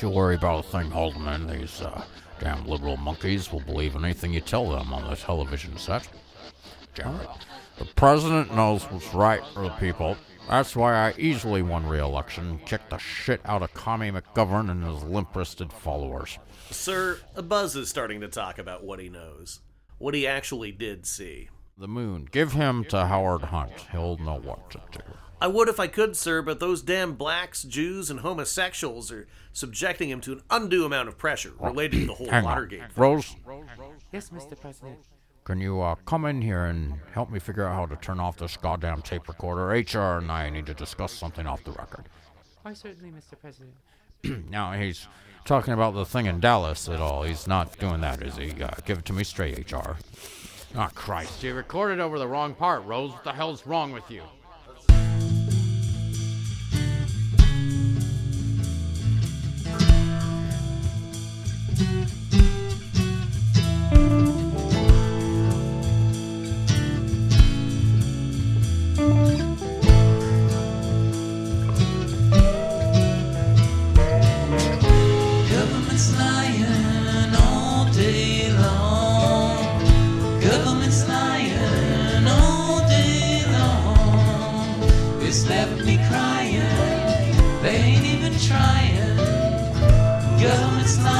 Don't you worry about a thing, Haldeman. These uh, damn liberal monkeys will believe anything you tell them on the television set. Jared, the president knows what's right for the people. That's why I easily won re-election, kicked the shit out of Commie McGovern and his limp-wristed followers. Sir, buzz is starting to talk about what he knows, what he actually did see. The moon. Give him to Howard Hunt. He'll know what to do. I would if I could, sir, but those damn blacks, Jews, and homosexuals are subjecting him to an undue amount of pressure related to the whole Hang. Watergate. thing. Rose, Yes, Mr. President. can you uh, come in here and help me figure out how to turn off this goddamn tape recorder? HR and I need to discuss something off the record. Why, certainly, Mr. President. Now he's talking about the thing in Dallas at all. He's not doing that, is he? Uh, give it to me straight, HR. Ah, Christ! You recorded over the wrong part, Rose. What the hell's wrong with you? Trying. Government's lying.